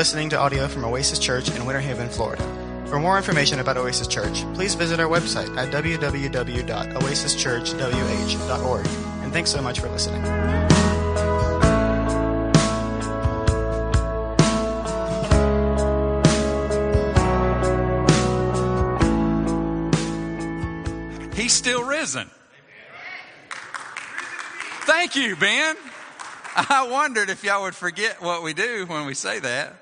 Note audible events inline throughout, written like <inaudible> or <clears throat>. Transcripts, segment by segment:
listening to audio from Oasis Church in Winter Haven, Florida. For more information about Oasis Church, please visit our website at www.oasischurchwh.org. And thanks so much for listening. He's still risen. Thank you, Ben. I wondered if y'all would forget what we do when we say that.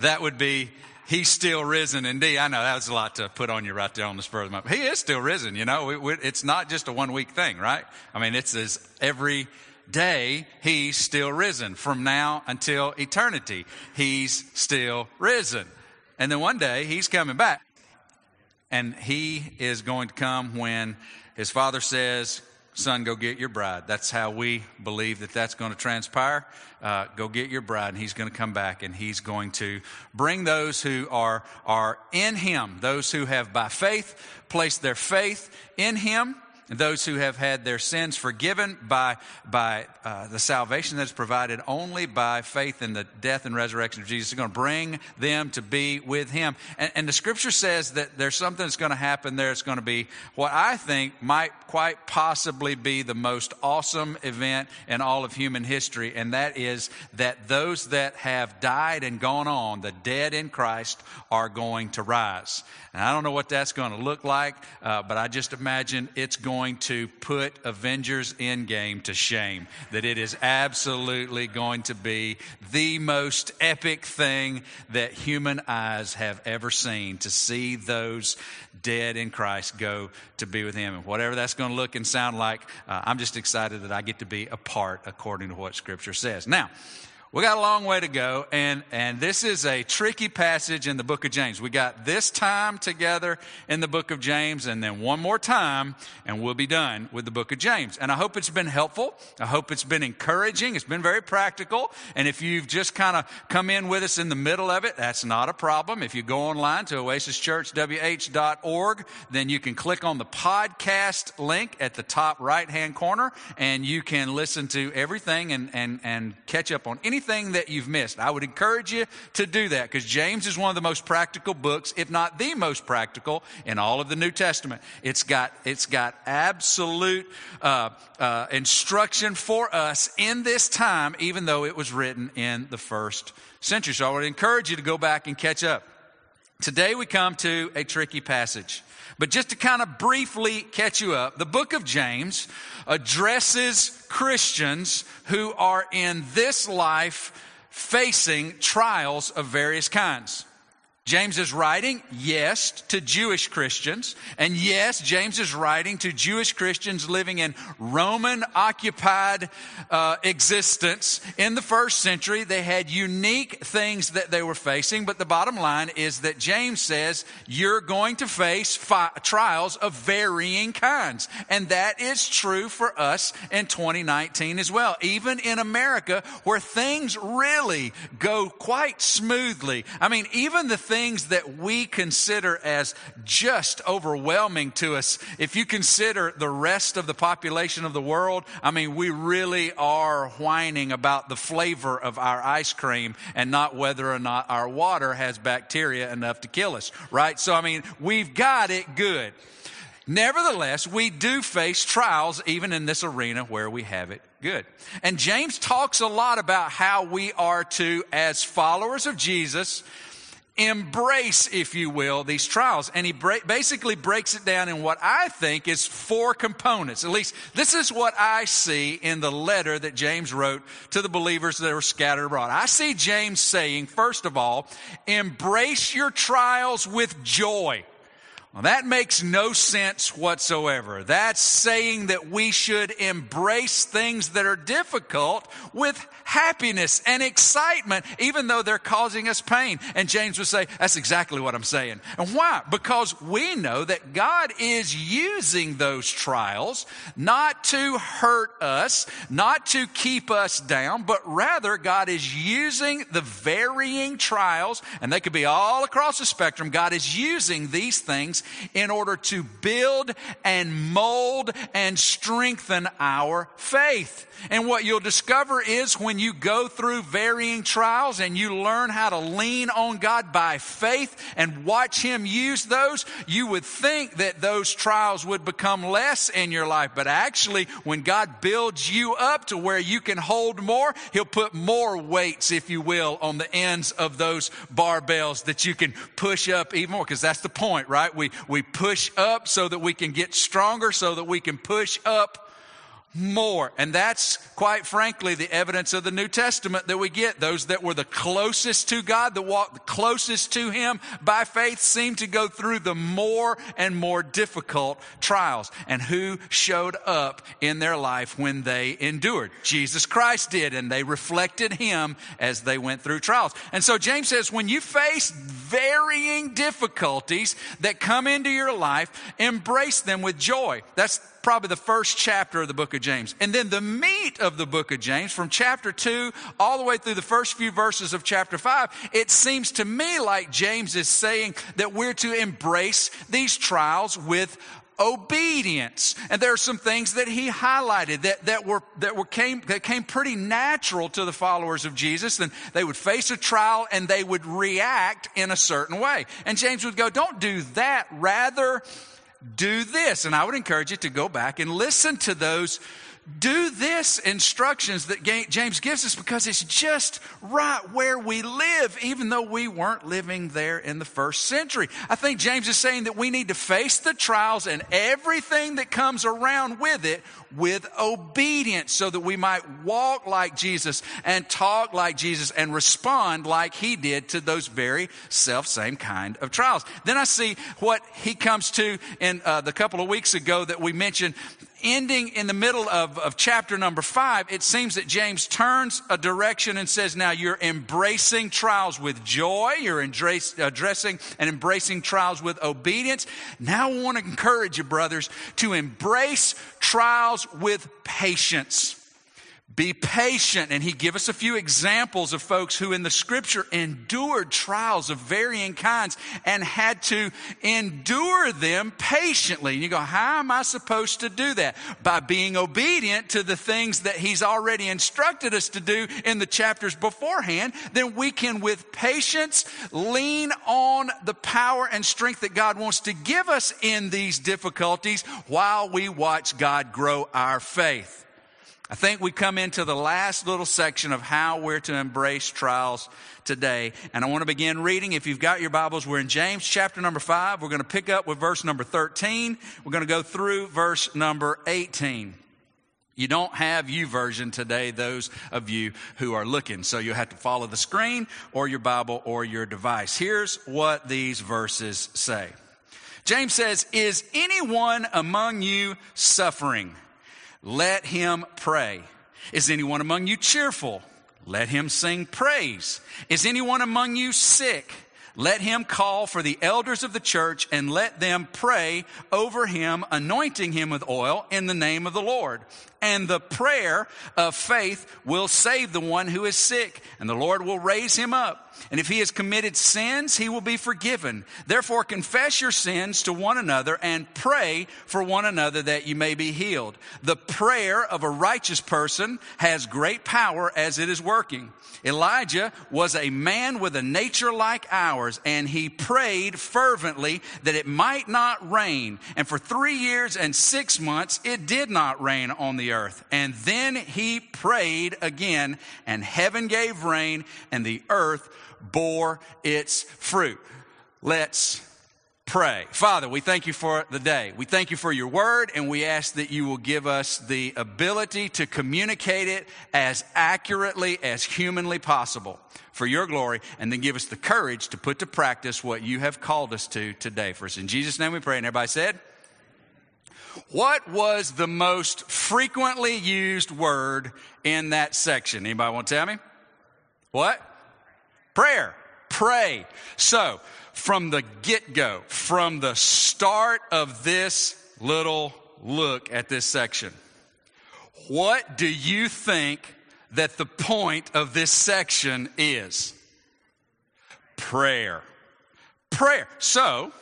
That would be, He's still risen indeed. I know that was a lot to put on you right there on the spur of the moment. He is still risen, you know. It's not just a one week thing, right? I mean, it's as every day He's still risen. From now until eternity, He's still risen. And then one day He's coming back. And He is going to come when His Father says, son, go get your bride. That's how we believe that that's going to transpire. Uh, go get your bride, and he's going to come back, and he's going to bring those who are are in him, those who have by faith placed their faith in him those who have had their sins forgiven by, by uh, the salvation that is provided only by faith in the death and resurrection of Jesus is going to bring them to be with Him. And, and the scripture says that there's something that's going to happen there. It's going to be what I think might quite possibly be the most awesome event in all of human history, and that is that those that have died and gone on, the dead in Christ, are going to rise. And I don't know what that's going to look like, uh, but I just imagine it's going to put Avengers Endgame to shame. That it is absolutely going to be the most epic thing that human eyes have ever seen to see those dead in Christ go to be with Him. And whatever that's going to look and sound like, uh, I'm just excited that I get to be a part according to what Scripture says. Now, we got a long way to go, and, and this is a tricky passage in the book of James. We got this time together in the book of James, and then one more time, and we'll be done with the book of James. And I hope it's been helpful. I hope it's been encouraging. It's been very practical. And if you've just kind of come in with us in the middle of it, that's not a problem. If you go online to oasischurchwh.org, then you can click on the podcast link at the top right hand corner, and you can listen to everything and, and, and catch up on any anything that you've missed. I would encourage you to do that because James is one of the most practical books, if not the most practical in all of the New Testament. It's got, it's got absolute uh, uh, instruction for us in this time, even though it was written in the first century. So I would encourage you to go back and catch up. Today we come to a tricky passage. But just to kind of briefly catch you up, the book of James addresses Christians who are in this life facing trials of various kinds. James is writing, yes, to Jewish Christians. And yes, James is writing to Jewish Christians living in Roman occupied uh, existence in the first century. They had unique things that they were facing, but the bottom line is that James says you're going to face fi- trials of varying kinds. And that is true for us in 2019 as well. Even in America, where things really go quite smoothly. I mean, even the things things that we consider as just overwhelming to us, if you consider the rest of the population of the world, I mean, we really are whining about the flavor of our ice cream and not whether or not our water has bacteria enough to kill us, right? So, I mean, we've got it good. Nevertheless, we do face trials even in this arena where we have it good. And James talks a lot about how we are to, as followers of Jesus, embrace, if you will, these trials. And he basically breaks it down in what I think is four components. At least this is what I see in the letter that James wrote to the believers that were scattered abroad. I see James saying, first of all, embrace your trials with joy. That makes no sense whatsoever. That's saying that we should embrace things that are difficult with happiness and excitement, even though they're causing us pain. And James would say, that's exactly what I'm saying. And why? Because we know that God is using those trials not to hurt us, not to keep us down, but rather God is using the varying trials, and they could be all across the spectrum. God is using these things in order to build and mold and strengthen our faith. And what you'll discover is when you go through varying trials and you learn how to lean on God by faith and watch Him use those, you would think that those trials would become less in your life. But actually, when God builds you up to where you can hold more, He'll put more weights, if you will, on the ends of those barbells that you can push up even more. Because that's the point, right? We, we push up so that we can get stronger, so that we can push up more. And that's quite frankly the evidence of the New Testament that we get. Those that were the closest to God, that walked the closest to Him by faith seem to go through the more and more difficult trials. And who showed up in their life when they endured? Jesus Christ did, and they reflected Him as they went through trials. And so James says, when you face varying difficulties that come into your life, embrace them with joy. That's probably the first chapter of the book of James. And then the meat of the book of James, from chapter 2 all the way through the first few verses of chapter 5, it seems to me like James is saying that we're to embrace these trials with obedience. And there are some things that he highlighted that, that were, that were came, that came pretty natural to the followers of Jesus. And they would face a trial and they would react in a certain way. And James would go, don't do that. Rather, do this. And I would encourage you to go back and listen to those do this instructions that James gives us because it's just right where we live, even though we weren't living there in the first century. I think James is saying that we need to face the trials and everything that comes around with it with obedience so that we might walk like Jesus and talk like Jesus and respond like he did to those very self same kind of trials. Then I see what he comes to in uh, the couple of weeks ago that we mentioned ending in the middle of, of chapter number five, it seems that James turns a direction and says, Now you're embracing trials with joy, you're addressing and embracing trials with obedience. Now I want to encourage you, brothers, to embrace trials with patience. Be patient. And he give us a few examples of folks who in the scripture endured trials of varying kinds and had to endure them patiently. And you go, how am I supposed to do that? By being obedient to the things that he's already instructed us to do in the chapters beforehand. Then we can with patience lean on the power and strength that God wants to give us in these difficulties while we watch God grow our faith. I think we come into the last little section of how we're to embrace trials today. And I want to begin reading. If you've got your Bibles, we're in James chapter number five. We're going to pick up with verse number 13. We're going to go through verse number 18. You don't have YouVersion today, those of you who are looking. So you'll have to follow the screen or your Bible or your device. Here's what these verses say. James says, Is anyone among you suffering? Let him pray. Is anyone among you cheerful? Let him sing praise. Is anyone among you sick? Let him call for the elders of the church and let them pray over him, anointing him with oil in the name of the Lord. And the prayer of faith will save the one who is sick, and the Lord will raise him up. And if he has committed sins, he will be forgiven. Therefore, confess your sins to one another and pray for one another that you may be healed. The prayer of a righteous person has great power as it is working. Elijah was a man with a nature like ours, and he prayed fervently that it might not rain. And for three years and six months, it did not rain on the earth. And then he prayed again, and heaven gave rain, and the earth bore its fruit. Let's pray. Father, we thank you for the day. We thank you for your word, and we ask that you will give us the ability to communicate it as accurately as humanly possible for your glory, and then give us the courage to put to practice what you have called us to today. For us, in Jesus' name we pray. And everybody said, what was the most frequently used word in that section? Anybody want to tell me? What? Prayer. Pray. So, from the get go, from the start of this little look at this section, what do you think that the point of this section is? Prayer. Prayer. So,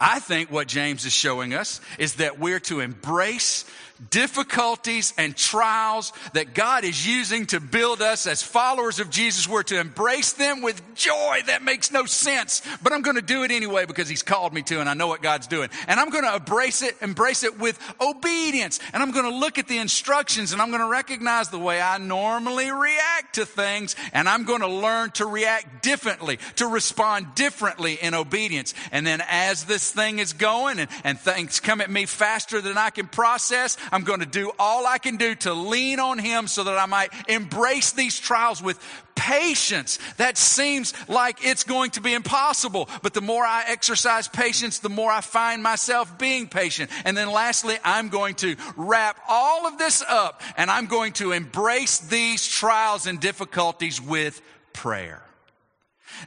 I think what James is showing us is that we're to embrace difficulties and trials that God is using to build us as followers of Jesus. We're to embrace them with joy. That makes no sense, but I'm going to do it anyway because He's called me to and I know what God's doing. And I'm going to embrace it, embrace it with obedience. And I'm going to look at the instructions and I'm going to recognize the way I normally react to things and I'm going to learn to react differently, to respond differently in obedience. And then as this thing is going and, and things come at me faster than I can process, I'm going to do all I can do to lean on Him so that I might embrace these trials with patience. That seems like it's going to be impossible, but the more I exercise patience, the more I find myself being patient. And then lastly, I'm going to wrap all of this up and I'm going to embrace these trials and difficulties with prayer.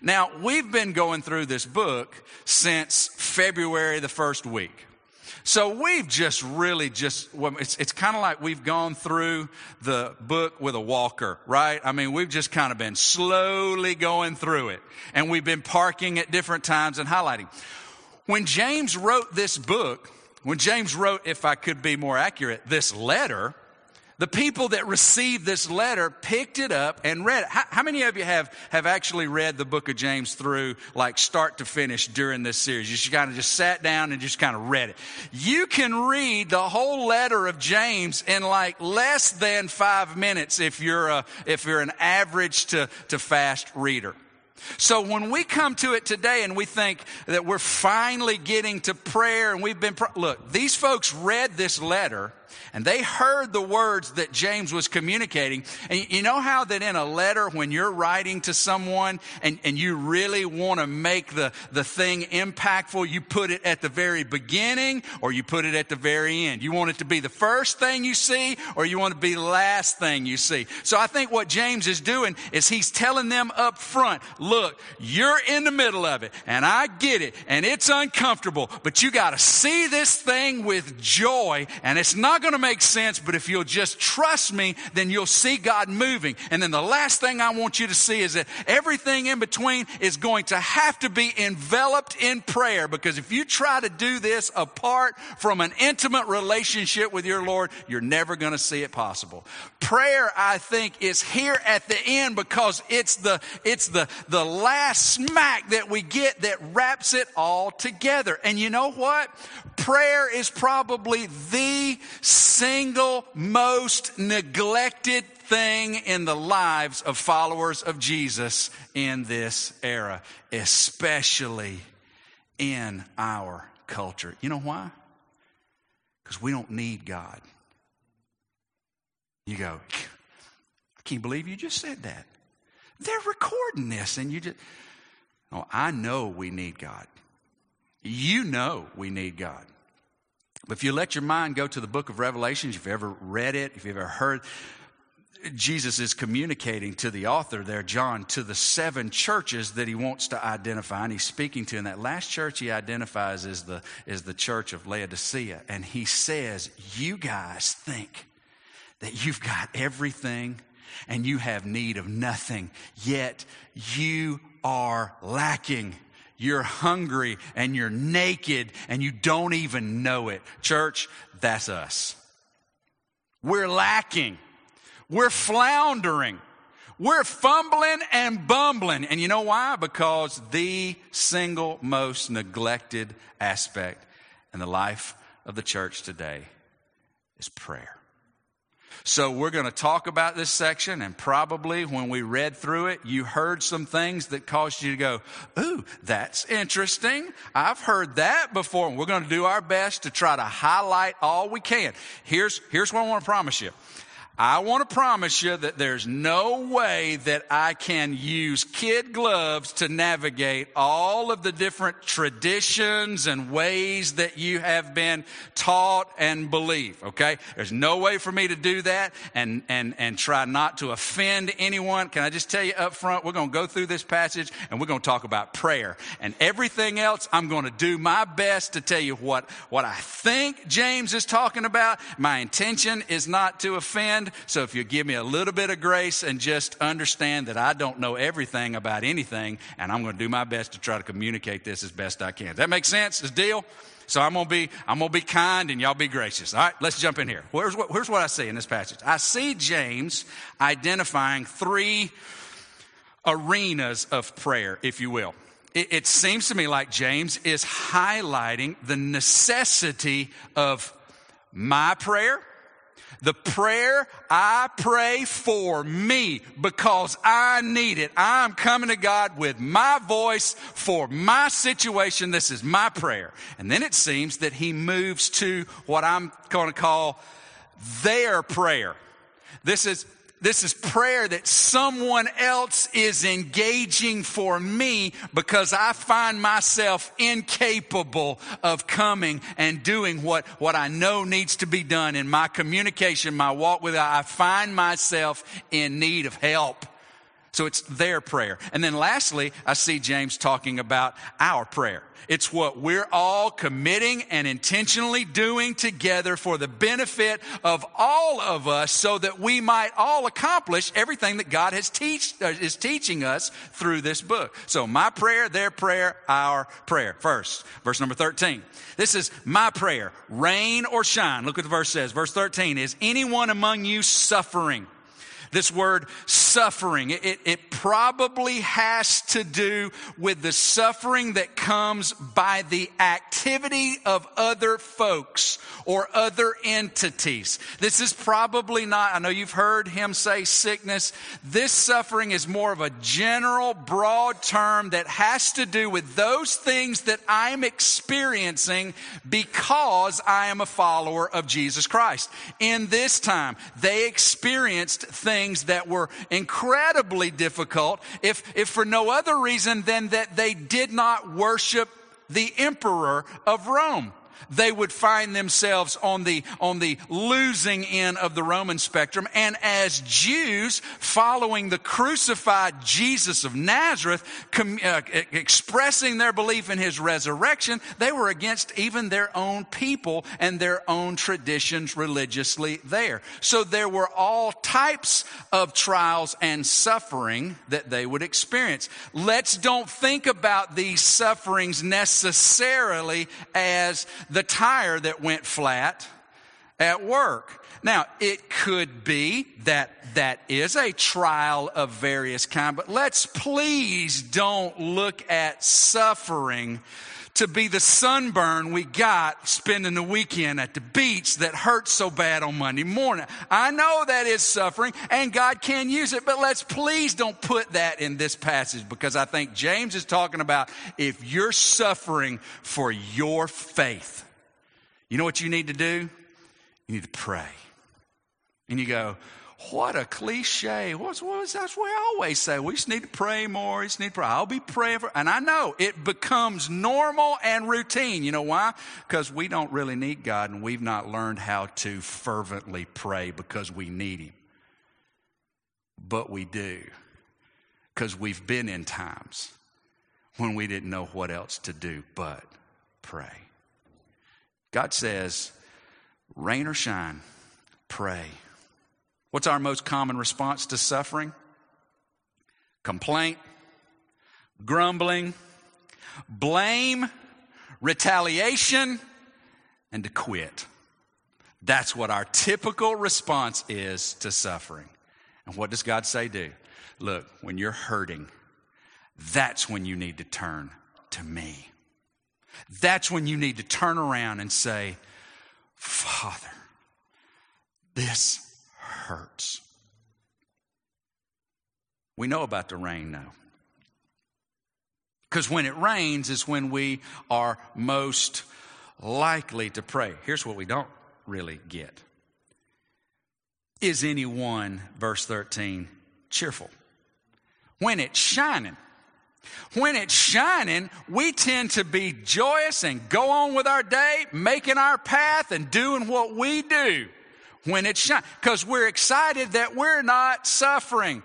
Now, we've been going through this book since February the first week. So we've just really just, it's, it's kind of like we've gone through the book with a walker, right? I mean, we've just kind of been slowly going through it and we've been parking at different times and highlighting. When James wrote this book, when James wrote, if I could be more accurate, this letter, the people that received this letter picked it up and read it. How, how, many of you have, have actually read the book of James through, like start to finish during this series? You just kind of just sat down and just kind of read it. You can read the whole letter of James in like less than five minutes if you're a, if you're an average to, to fast reader. So when we come to it today and we think that we're finally getting to prayer and we've been, look, these folks read this letter and they heard the words that James was communicating. And you know how that in a letter, when you're writing to someone and, and you really want to make the, the thing impactful, you put it at the very beginning or you put it at the very end. You want it to be the first thing you see or you want to be the last thing you see. So I think what James is doing is he's telling them up front, look, you're in the middle of it and I get it and it's uncomfortable, but you got to see this thing with joy and it's not going to make sense, but if you'll just trust me, then you'll see God moving. And then the last thing I want you to see is that everything in between is going to have to be enveloped in prayer because if you try to do this apart from an intimate relationship with your Lord, you're never going to see it possible. Prayer, I think, is here at the end because it's the, it's the, the last smack that we get that wraps it all together. And you know what? Prayer is probably the single most neglected thing in the lives of followers of Jesus in this era, especially in our culture. You know why? Because we don't need God. You go, I can't believe you just said that. They're recording this, and you just, oh, I know we need God. You know we need God. But if you let your mind go to the book of Revelations, if you've ever read it, if you've ever heard, Jesus is communicating to the author there, John, to the seven churches that he wants to identify. And he's speaking to, in that last church he identifies as the, is the church of Laodicea. And he says, You guys think that you've got everything and you have need of nothing, yet you are lacking. You're hungry and you're naked and you don't even know it. Church, that's us. We're lacking. We're floundering. We're fumbling and bumbling. And you know why? Because the single most neglected aspect in the life of the church today is prayer. So we're going to talk about this section and probably when we read through it, you heard some things that caused you to go, Ooh, that's interesting. I've heard that before. And we're going to do our best to try to highlight all we can. Here's, here's what I want to promise you. I want to promise you that there's no way that I can use kid gloves to navigate all of the different traditions and ways that you have been taught and believe. Okay. There's no way for me to do that and, and, and try not to offend anyone. Can I just tell you up front, we're going to go through this passage and we're going to talk about prayer and everything else. I'm going to do my best to tell you what, what I think James is talking about. My intention is not to offend So if you give me a little bit of grace and just understand that I don't know everything about anything, and I'm going to do my best to try to communicate this as best I can. Does that make sense? This deal? So I'm gonna be I'm gonna be kind and y'all be gracious. All right, let's jump in here. Here's what, here's what I see in this passage. I see James identifying three arenas of prayer, if you will. It, it seems to me like James is highlighting the necessity of my prayer, the prayer I pray for me because I need it. I'm coming to God with my voice for my situation. This is my prayer. And then it seems that he moves to what I'm going to call their prayer. This is this is prayer that someone else is engaging for me because I find myself incapable of coming and doing what, what I know needs to be done in my communication, my walk with God. I find myself in need of help. So it's their prayer. And then lastly, I see James talking about our prayer. It's what we're all committing and intentionally doing together for the benefit of all of us so that we might all accomplish everything that God has teach, uh, is teaching us through this book. So my prayer, their prayer, our prayer. First, verse number 13. This is my prayer. Rain or shine. Look what the verse says. Verse 13 is anyone among you suffering? This word suffering, it, it probably has to do with the suffering that comes by the activity of other folks or other entities. This is probably not, I know you've heard him say sickness. This suffering is more of a general, broad term that has to do with those things that I'm experiencing because I am a follower of Jesus Christ. In this time, they experienced things things that were incredibly difficult, if, if for no other reason than that they did not worship the emperor of Rome they would find themselves on the, on the losing end of the Roman spectrum. And as Jews following the crucified Jesus of Nazareth, com, uh, expressing their belief in his resurrection, they were against even their own people and their own traditions religiously there. So there were all types of trials and suffering that they would experience. Let's don't think about these sufferings necessarily as the tire that went flat at work. Now, it could be that that is a trial of various kind, but let's please don't look at suffering to be the sunburn we got spending the weekend at the beach that hurts so bad on Monday morning. I know that is suffering and God can use it, but let's please don't put that in this passage because I think James is talking about if you're suffering for your faith. You know what you need to do? You need to pray. And you go, what a cliche. What's, what's that's what I always say. We just need to pray more. We just need to pray. I'll be praying for, and I know it becomes normal and routine. You know why? Because we don't really need God and we've not learned how to fervently pray because we need Him. But we do. Because we've been in times when we didn't know what else to do but pray. God says, rain or shine, pray. What's our most common response to suffering? Complaint, grumbling, blame, retaliation, and to quit. That's what our typical response is to suffering. And what does God say do? Look, when you're hurting, that's when you need to turn to me. That's when you need to turn around and say, Father, this hurts. We know about the rain now. Because when it rains is when we are most likely to pray. Here's what we don't really get Is anyone, verse 13, cheerful? When it's shining, when it's shining, we tend to be joyous and go on with our day, making our path and doing what we do when it's shining. Because we're excited that we're not suffering.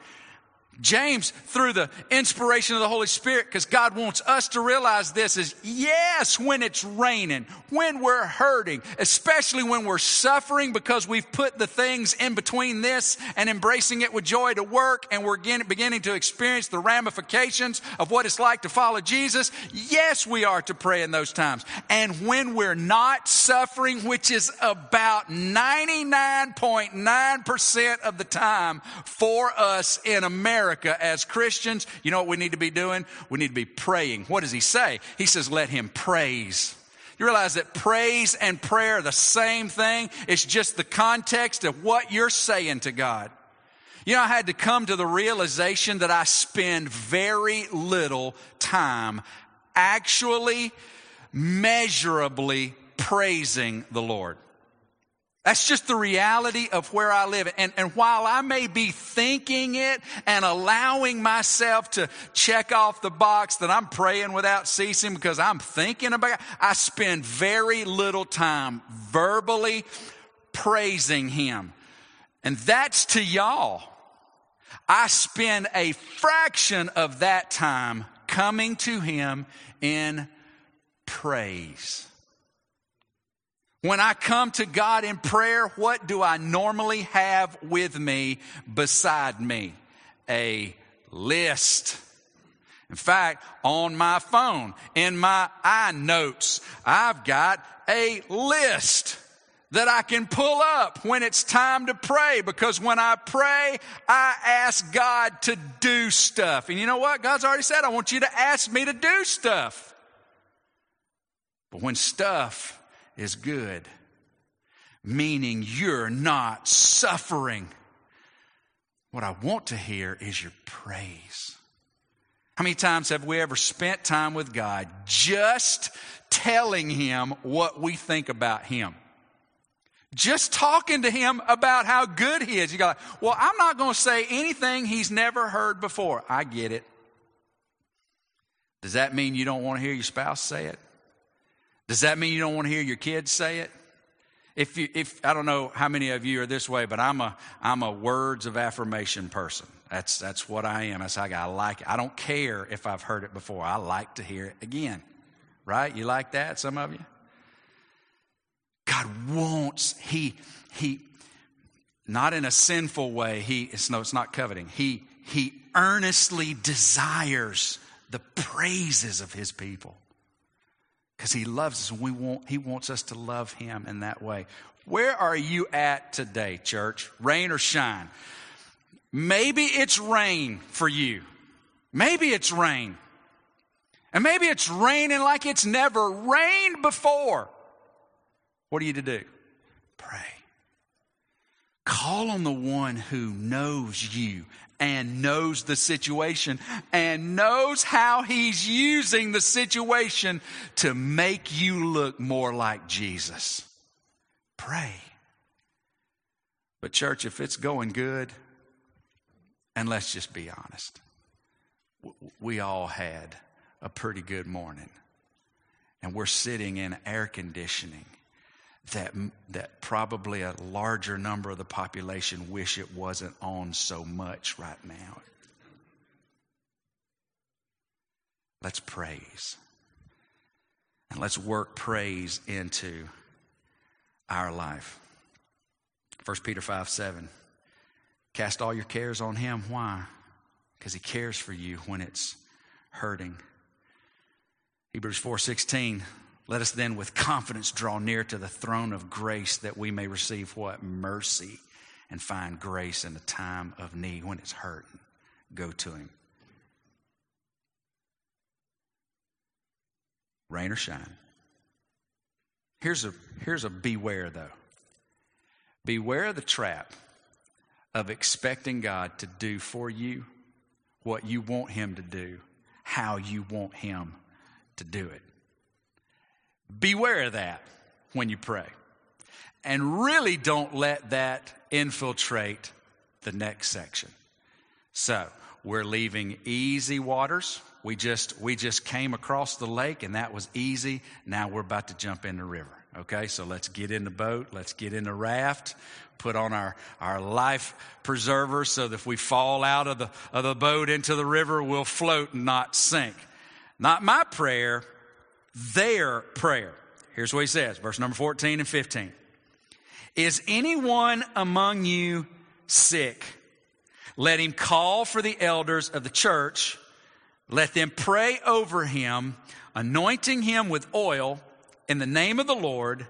James, through the inspiration of the Holy Spirit, because God wants us to realize this is yes, when it's raining, when we're hurting, especially when we're suffering because we've put the things in between this and embracing it with joy to work and we're beginning to experience the ramifications of what it's like to follow Jesus. Yes, we are to pray in those times. And when we're not suffering, which is about 99.9% of the time for us in America, America as Christians, you know what we need to be doing? We need to be praying. What does he say? He says, let him praise. You realize that praise and prayer are the same thing? It's just the context of what you're saying to God. You know, I had to come to the realization that I spend very little time actually measurably praising the Lord. That's just the reality of where I live. And, and while I may be thinking it and allowing myself to check off the box that I'm praying without ceasing because I'm thinking about it, I spend very little time verbally praising Him. And that's to y'all. I spend a fraction of that time coming to Him in praise. When I come to God in prayer, what do I normally have with me beside me? A list. In fact, on my phone, in my iNotes, I've got a list that I can pull up when it's time to pray because when I pray, I ask God to do stuff. And you know what? God's already said, I want you to ask me to do stuff. But when stuff is good, meaning you're not suffering. What I want to hear is your praise. How many times have we ever spent time with God just telling Him what we think about Him? Just talking to Him about how good He is. You go, well, I'm not going to say anything He's never heard before. I get it. Does that mean you don't want to hear your spouse say it? Does that mean you don't want to hear your kids say it? If you, if I don't know how many of you are this way, but I'm a I'm a words of affirmation person. That's that's what I am. That's how I like it. I don't care if I've heard it before. I like to hear it again. Right? You like that? Some of you. God wants he he not in a sinful way. He it's no, it's not coveting. He he earnestly desires the praises of his people because he loves us and we want, he wants us to love him in that way. Where are you at today, church? Rain or shine? Maybe it's rain for you. Maybe it's rain. And maybe it's raining like it's never rained before. What are you to do? Pray. Call on the one who knows you and knows the situation and knows how he's using the situation to make you look more like Jesus. Pray. But, church, if it's going good, and let's just be honest, we all had a pretty good morning. And we're sitting in air conditioning that, that probably a larger number of the population wish it wasn't on so much right now. Let's praise. And let's work praise into our life. 1 Peter 5 7. Cast all your cares on him. Why? Because he cares for you when it's hurting. Hebrews 4 16. Let us then with confidence draw near to the throne of grace that we may receive what? Mercy and find grace in the time of need when it's hurting. Go to Him. Rain or shine. Here's a, here's a beware though. Beware of the trap of expecting God to do for you what you want Him to do, how you want Him to do it. Beware of that when you pray. And really don't let that infiltrate the next section. So, we're leaving easy waters. We just we just came across the lake and that was easy. Now we're about to jump in the river. Okay, so let's get in the boat, let's get in the raft, put on our, our life preserver so that if we fall out of the, of the boat into the river, we'll float and not sink. Not my prayer, their prayer. Here's what he says, verse number 14 and 15. Is anyone among you sick? Let him call for the elders of the church. Let them pray over him, anointing him with oil in the name of the Lord.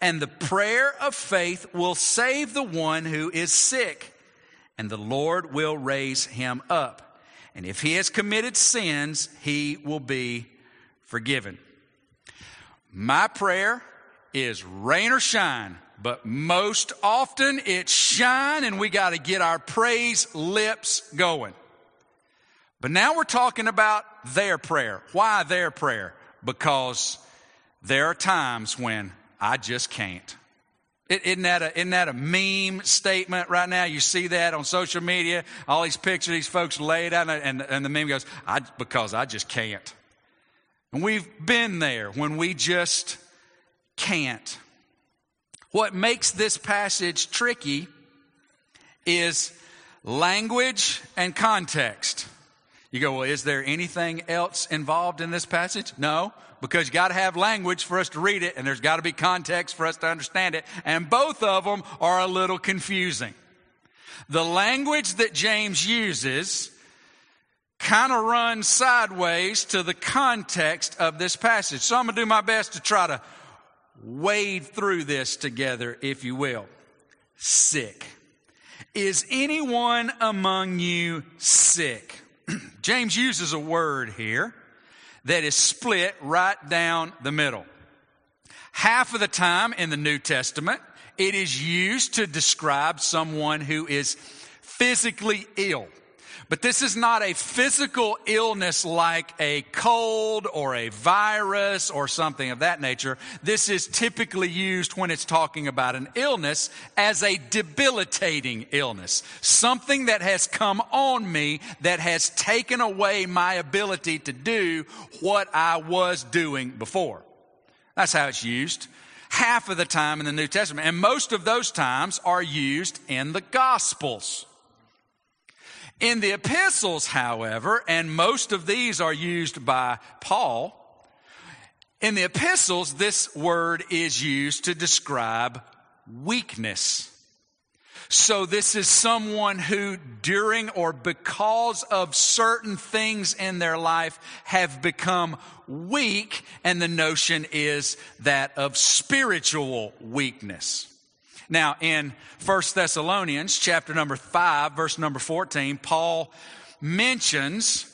And the prayer of faith will save the one who is sick, and the Lord will raise him up. And if he has committed sins, he will be forgiven. My prayer is rain or shine but most often it's shine and we got to get our praise lips going. But now we're talking about their prayer. Why their prayer? Because there are times when I just can't. Isn't that, a, isn't that a meme statement right now? You see that on social media, all these pictures, these folks laid out, and, and the meme goes, I, because I just can't. And we've been there when we just can't. What makes this passage tricky is language and context. You go, well, is there anything else involved in this passage? No, because you got to have language for us to read it, and there's got to be context for us to understand it, and both of them are a little confusing. The language that James uses kind of run sideways to the context of this passage. So I'm going to do my best to try to wade through this together, if you will. Sick. Is anyone among you sick? <clears throat> James uses a word here that is split right down the middle. Half of the time in the New Testament, it is used to describe someone who is physically ill. But this is not a physical illness like a cold or a virus or something of that nature. This is typically used when it's talking about an illness as a debilitating illness. Something that has come on me that has taken away my ability to do what I was doing before. That's how it's used half of the time in the New Testament. And most of those times are used in the Gospels. In the epistles, however, and most of these are used by Paul, in the epistles, this word is used to describe weakness. So this is someone who during or because of certain things in their life have become weak and the notion is that of spiritual weakness. Now, in 1 Thessalonians chapter number 5, verse number 14, Paul mentions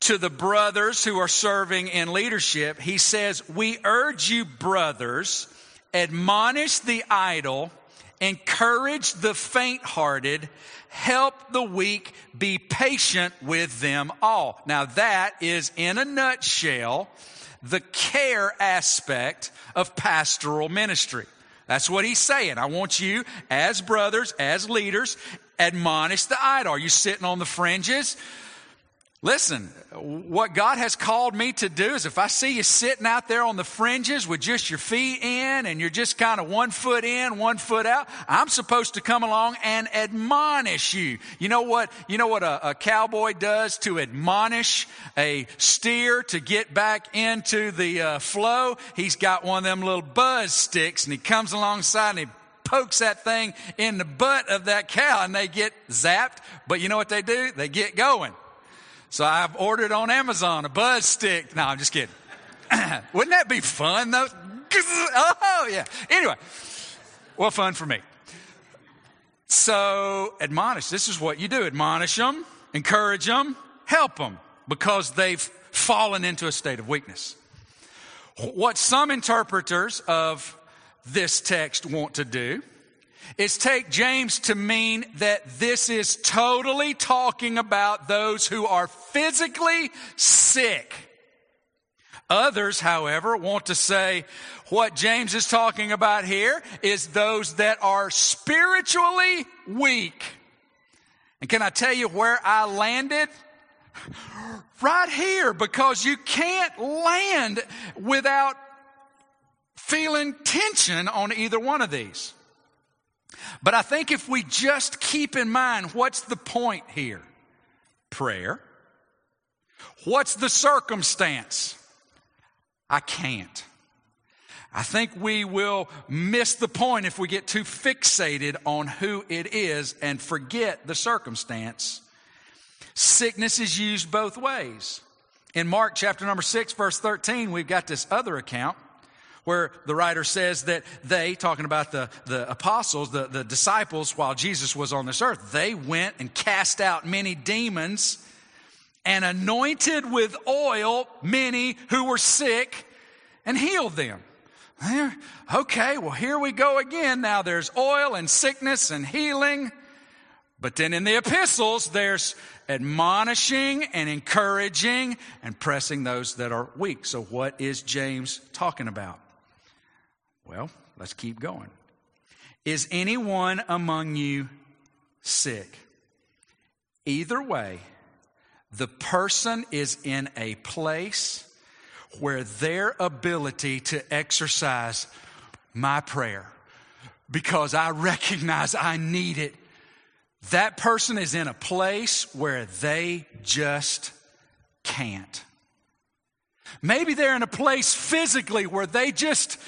to the brothers who are serving in leadership, he says, We urge you, brothers, admonish the idle, encourage the faint hearted, help the weak, be patient with them all. Now, that is in a nutshell the care aspect of pastoral ministry. That's what he's saying. I want you, as brothers, as leaders, admonish the idle. Are you sitting on the fringes? Listen, what God has called me to do is if I see you sitting out there on the fringes with just your feet in and you're just kind of one foot in, one foot out, I'm supposed to come along and admonish you. You know what, you know what a, a cowboy does to admonish a steer to get back into the uh, flow? He's got one of them little buzz sticks and he comes alongside and he pokes that thing in the butt of that cow and they get zapped. But you know what they do? They get going. So I've ordered on Amazon a buzz stick. No, I'm just kidding. <clears throat> Wouldn't that be fun though? <laughs> Oh, yeah. Anyway, well, fun for me. So admonish. This is what you do. Admonish them, encourage them, help them because they've fallen into a state of weakness. What some interpreters of this text want to do is take James to mean that this is totally talking about those who are physically sick. Others, however, want to say what James is talking about here is those that are spiritually weak. And can I tell you where I landed? <sighs> Right here, because you can't land without feeling tension on either one of these. But I think if we just keep in mind what's the point here? Prayer. What's the circumstance? I can't. I think we will miss the point if we get too fixated on who it is and forget the circumstance. Sickness is used both ways. In Mark chapter number 6, verse 13, we've got this other account where the writer says that they, talking about the, the apostles, the, the disciples, while Jesus was on this earth, they went and cast out many demons and anointed with oil many who were sick and healed them. Okay, well, here we go again. Now there's oil and sickness and healing. But then in the epistles, there's admonishing and encouraging and pressing those that are weak. So, what is James talking about? Well, let's keep going. Is anyone among you sick? Either way, the person is in a place where their ability to exercise my prayer, because I recognize I need it, that person is in a place where they just can't. Maybe they're in a place physically where they just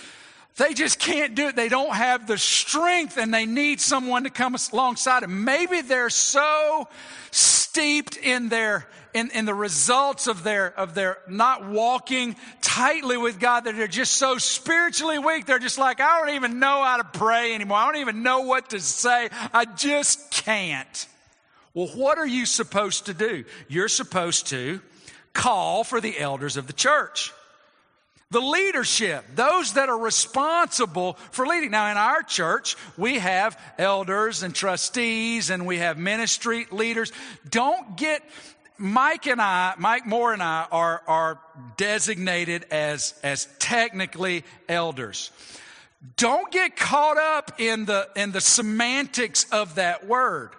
they just can't do it. They don't have the strength and they need someone to come alongside them. Maybe they're so steeped in their in, in the results of their of their not walking tightly with God that they're just so spiritually weak. They're just like, I don't even know how to pray anymore. I don't even know what to say. I just can't. Well, what are you supposed to do? You're supposed to call for the elders of the church. The leadership, those that are responsible for leading. Now, in our church, we have elders and trustees and we have ministry leaders. Don't get, Mike and I, Mike Moore and I are, are designated as, as technically elders. Don't get caught up in the, in the semantics of that word.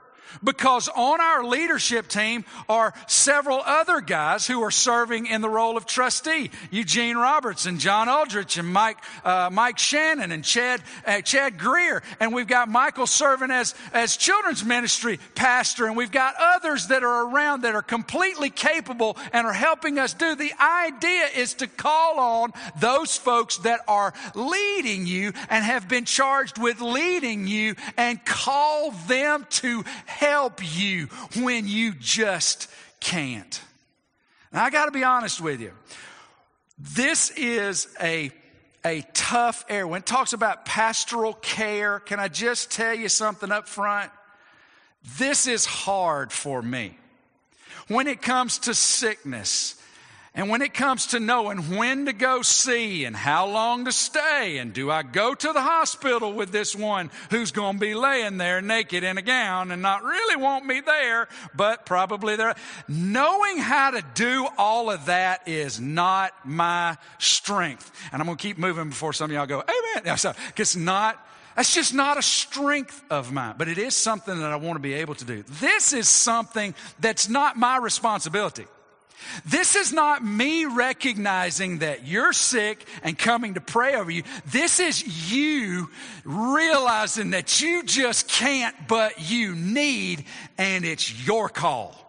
Because on our leadership team are several other guys who are serving in the role of trustee. Eugene Roberts and John Aldrich and Mike, uh, Mike Shannon and Chad, uh, Chad Greer. And we've got Michael serving as, as children's ministry pastor. And we've got others that are around that are completely capable and are helping us do. The idea is to call on those folks that are leading you and have been charged with leading you and call them to help you when you just can't. Now, I got to be honest with you. This is a, a tough area. When it talks about pastoral care, can I just tell you something up front? This is hard for me. When it comes to sickness, and when it comes to knowing when to go see and how long to stay, and do I go to the hospital with this one who's going to be laying there naked in a gown and not really want me there, but probably there. Knowing how to do all of that is not my strength. And I'm going to keep moving before some of y'all go, amen. So, it's not, that's just not a strength of mine, but it is something that I want to be able to do. This is something that's not my responsibility. This is not me recognizing that you're sick and coming to pray over you. This is you realizing that you just can't, but you need, and it's your call.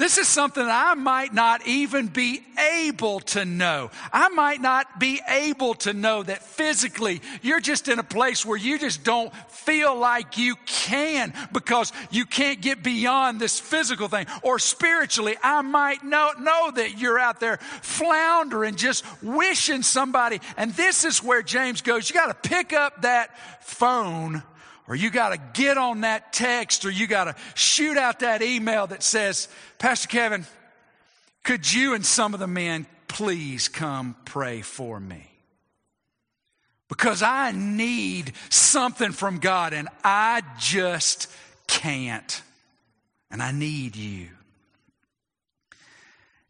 This is something that I might not even be able to know. I might not be able to know that physically you're just in a place where you just don't feel like you can because you can't get beyond this physical thing. Or spiritually, I might know, know that you're out there floundering, just wishing somebody. And this is where James goes, you got to pick up that phone or you got to get on that text, or you got to shoot out that email that says, Pastor Kevin, could you and some of the men please come pray for me? Because I need something from God and I just can't. And I need you.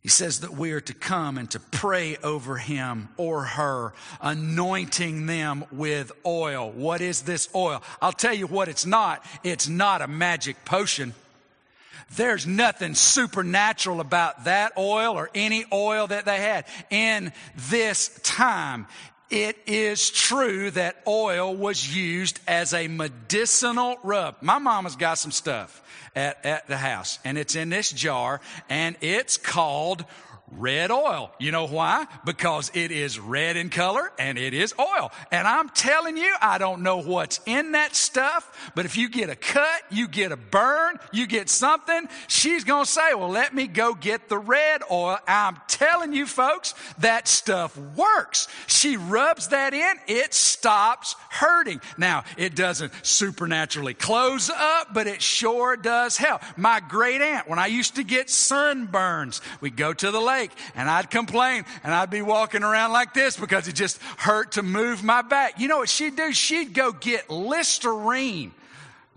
He says that we are to come and to pray over him or her, anointing them with oil. What is this oil? I'll tell you what it's not. It's not a magic potion. There's nothing supernatural about that oil or any oil that they had in this time. it is true that oil was used as a medicinal rub. My mama's got some stuff at, at the house, and it's in this jar, and it's called red oil. You know why? Because it is red in color and it is oil. And I'm telling you, I don't know what's in that stuff, but if you get a cut, you get a burn, you get something, she's going to say, well, let me go get the red oil. I'm telling you folks, that stuff works. She rubs that in, it stops hurting. Now, it doesn't supernaturally close up, but it sure does help. My great aunt, when I used to get sunburns, we'd go to the lake lake and I'd complain and I'd be walking around like this because it just hurt to move my back. You know what she'd do? She'd go get Listerine.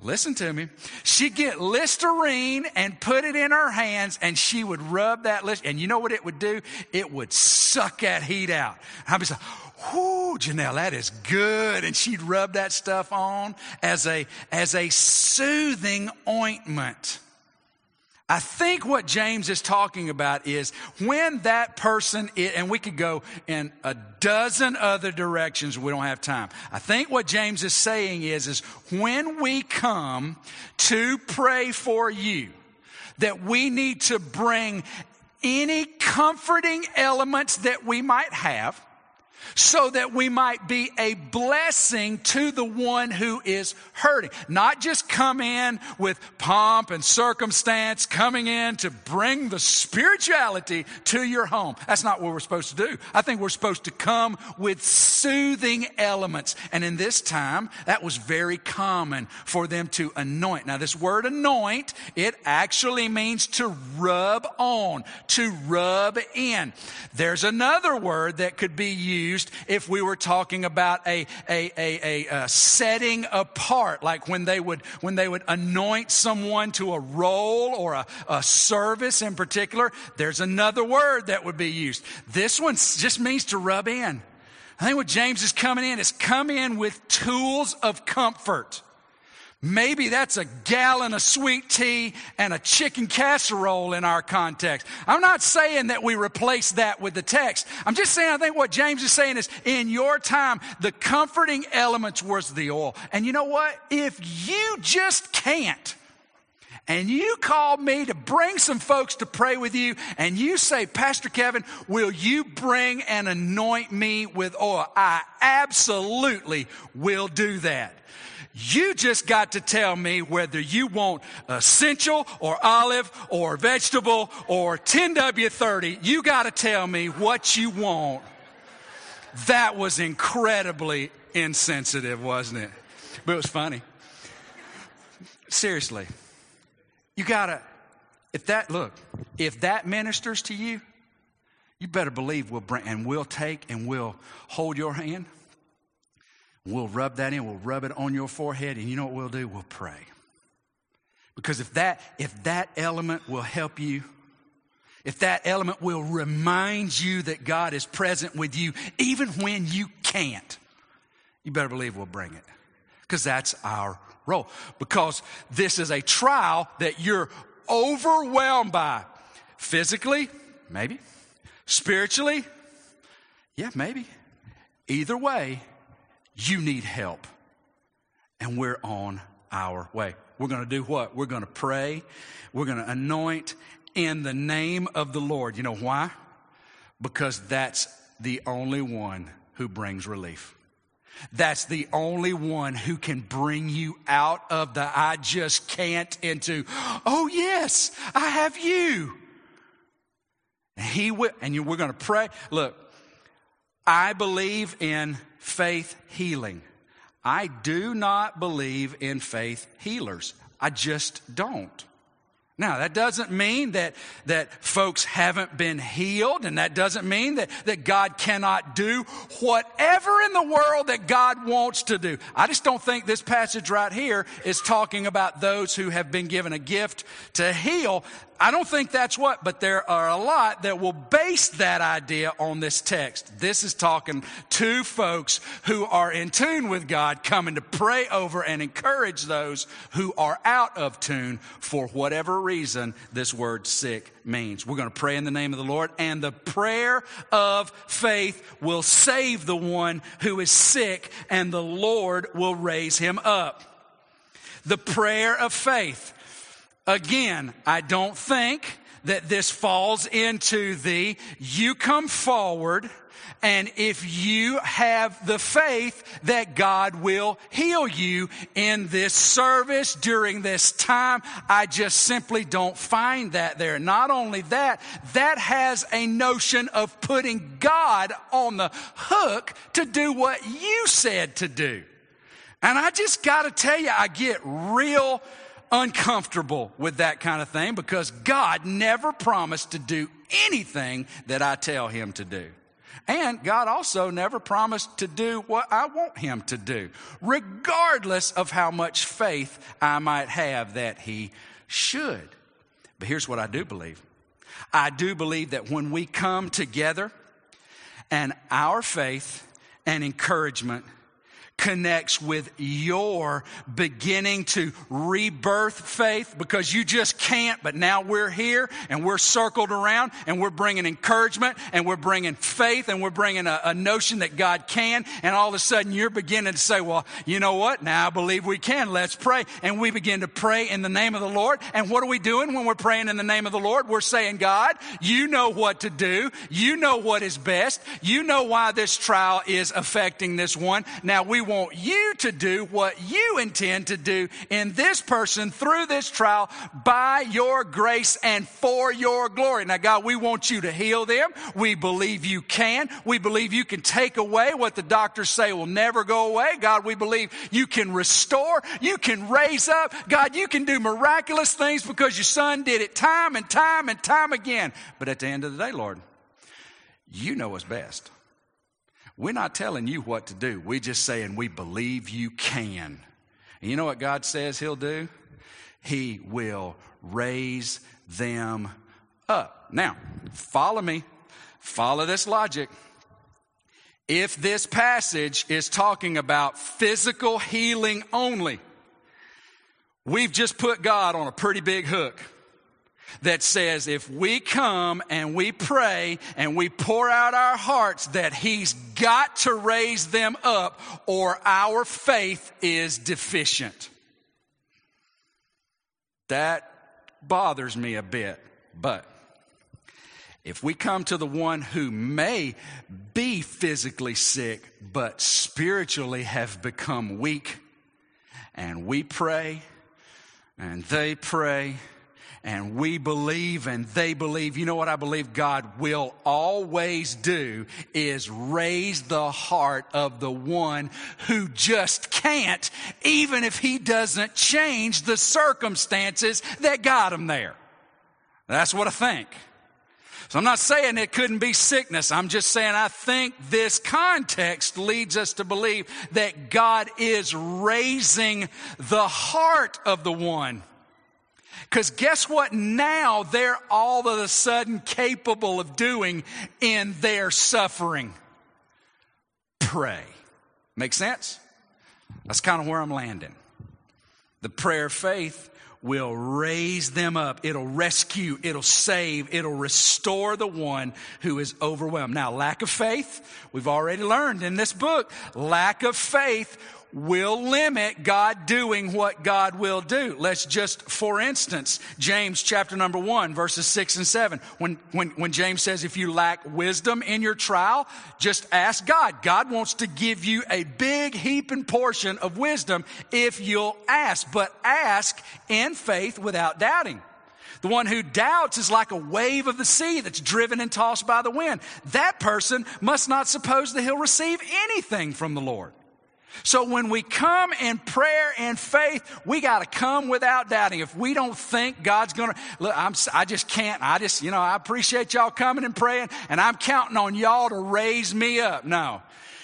Listen to me. She'd get Listerine and put it in her hands and she would rub that list. And you know what it would do? It would suck that heat out. I'd be like, whoo, Janelle, that is good. And she'd rub that stuff on as a, as a soothing ointment. I think what James is talking about is when that person, is, and we could go in a dozen other directions, we don't have time. I think what James is saying is, is when we come to pray for you, that we need to bring any comforting elements that we might have, so that we might be a blessing to the one who is hurting. Not just come in with pomp and circumstance, coming in to bring the spirituality to your home. That's not what we're supposed to do. I think we're supposed to come with soothing elements. And in this time, that was very common for them to anoint. Now, this word anoint, it actually means to rub on, to rub in. There's another word that could be used used if we were talking about a, a, a, a, setting apart, like when they would, when they would anoint someone to a role or a, a service in particular. There's another word that would be used. This one just means to rub in. I think what James is coming in is come in with tools of comfort. Maybe that's a gallon of sweet tea and a chicken casserole in our context. I'm not saying that we replace that with the text. I'm just saying I think what James is saying is in your time, the comforting elements was the oil. And you know what? If you just can't, and you call me to bring some folks to pray with you, and you say, Pastor Kevin, will you bring and anoint me with oil? I absolutely will do that. You just got to tell me whether you want essential or olive or vegetable or 10W30. You got to tell me what you want. That was incredibly insensitive, wasn't it? But it was funny. Seriously. You got to, if that, look, if that ministers to you, you better believe we'll bring, and we'll take and we'll hold your hand We'll rub that in, we'll rub it on your forehead, and you know what we'll do? We'll pray. Because if that, if that element will help you, if that element will remind you that God is present with you, even when you can't, you better believe we'll bring it. Because that's our role. Because this is a trial that you're overwhelmed by. Physically, maybe. Spiritually, yeah, maybe. Either way, you need help. And we're on our way. We're going to do what? We're going to pray. We're going to anoint in the name of the Lord. You know why? Because that's the only one who brings relief. That's the only one who can bring you out of the I just can't into, oh yes, I have you. And he will, and we're going to pray. Look, I believe in faith healing. I do not believe in faith healers. I just don't. Now, that doesn't mean that, that folks haven't been healed, and that doesn't mean that, that God cannot do whatever in the world that God wants to do. I just don't think this passage right here is talking about those who have been given a gift to heal. I don't think that's what, but there are a lot that will base that idea on this text. This is talking to folks who are in tune with God, coming to pray over and encourage those who are out of tune for whatever reason this word sick means. We're going to pray in the name of the Lord, and the prayer of faith will save the one who is sick, and the Lord will raise him up. The prayer of faith. Again, I don't think that this falls into the you come forward and if you have the faith that God will heal you in this service during this time, I just simply don't find that there. Not only that, that has a notion of putting God on the hook to do what you said to do. And I just got to tell you, I get real uncomfortable with that kind of thing because God never promised to do anything that I tell him to do. And God also never promised to do what I want him to do, regardless of how much faith I might have that he should. But here's what I do believe I do believe that when we come together and our faith and encouragement connects with your beginning to rebirth faith because you just can't, but now we're here and we're circled around and we're bringing encouragement and we're bringing faith and we're bringing a, a notion that God can. And all of a sudden you're beginning to say, well, you know what? Now I believe we can. Let's pray. And we begin to pray in the name of the Lord. And what are we doing when we're praying in the name of the Lord? We're saying, God, you know what to do. You know what is best. You know why this trial is affecting this one. Now we want you to do what you intend to do in this person through this trial by your grace and for your glory. Now, God, we want you to heal them. We believe you can. We believe you can take away what the doctors say will never go away. God, we believe you can restore. You can raise up. God, you can do miraculous things because your son did it time and time and time again. But at the end of the day, Lord, you know what's best. We're not telling you what to do. We're just saying we believe you can. And you know what God says He'll do? He will raise them up. Now, follow me. Follow this logic. If this passage is talking about physical healing only, we've just put God on a pretty big hook that says if we come and we pray and we pour out our hearts that he's got to raise them up or our faith is deficient. That bothers me a bit, but if we come to the one who may be physically sick, but spiritually have become weak, and we pray, and they pray, and we believe and they believe, you know what I believe God will always do is raise the heart of the one who just can't, even if he doesn't change the circumstances that got him there. That's what I think. So I'm not saying it couldn't be sickness. I'm just saying I think this context leads us to believe that God is raising the heart of the one because guess what now they're all of a sudden capable of doing in their suffering? Pray. Make sense? That's kind of where I'm landing. The prayer of faith will raise them up. It'll rescue, it'll save, it'll restore the one who is overwhelmed. Now, lack of faith, we've already learned in this book, lack of faith will limit God doing what God will do. Let's just, for instance, James chapter number one, verses six and seven. When, when, when James says, if you lack wisdom in your trial, just ask God. God wants to give you a big heaping portion of wisdom if you'll ask, but ask in faith without doubting. The one who doubts is like a wave of the sea that's driven and tossed by the wind. That person must not suppose that he'll receive anything from the Lord. So when we come in prayer and faith, we got to come without doubting. If we don't think God's going to, look, I'm, I just can't, I just, you know, I appreciate y'all coming and praying and I'm counting on y'all to raise me up. No.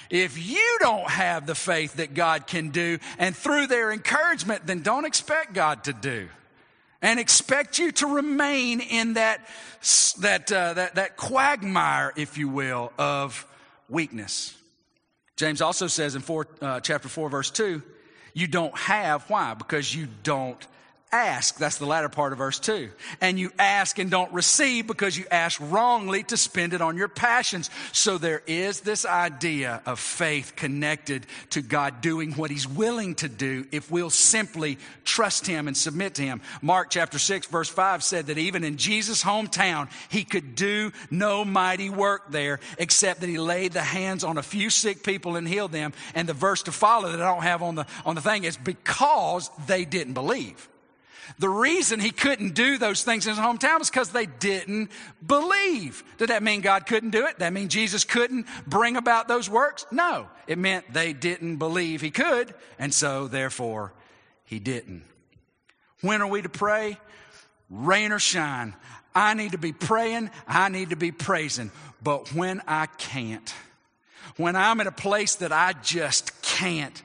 If you don't have the faith that God can do and through their encouragement, then don't expect God to do and expect you to remain in that, that, uh, that, that quagmire, if you will, of weakness. James also says in four, uh, chapter 4, verse 2, you don't have. Why? Because you don't ask. That's the latter part of verse 2. And you ask and don't receive because you ask wrongly to spend it on your passions. So there is this idea of faith connected to God doing what He's willing to do if we'll simply trust Him and submit to Him. Mark chapter 6, verse 5 said that even in Jesus' hometown, He could do no mighty work there except that He laid the hands on a few sick people and healed them. And the verse to follow that I don't have on the, on the thing is because they didn't believe. The reason he couldn't do those things in his hometown was because they didn't believe. Did that mean God couldn't do it? That mean Jesus couldn't bring about those works? No. It meant they didn't believe he could, and so therefore he didn't. When are we to pray? Rain or shine. I need to be praying. I need to be praising. But when I can't, when I'm at a place that I just can't,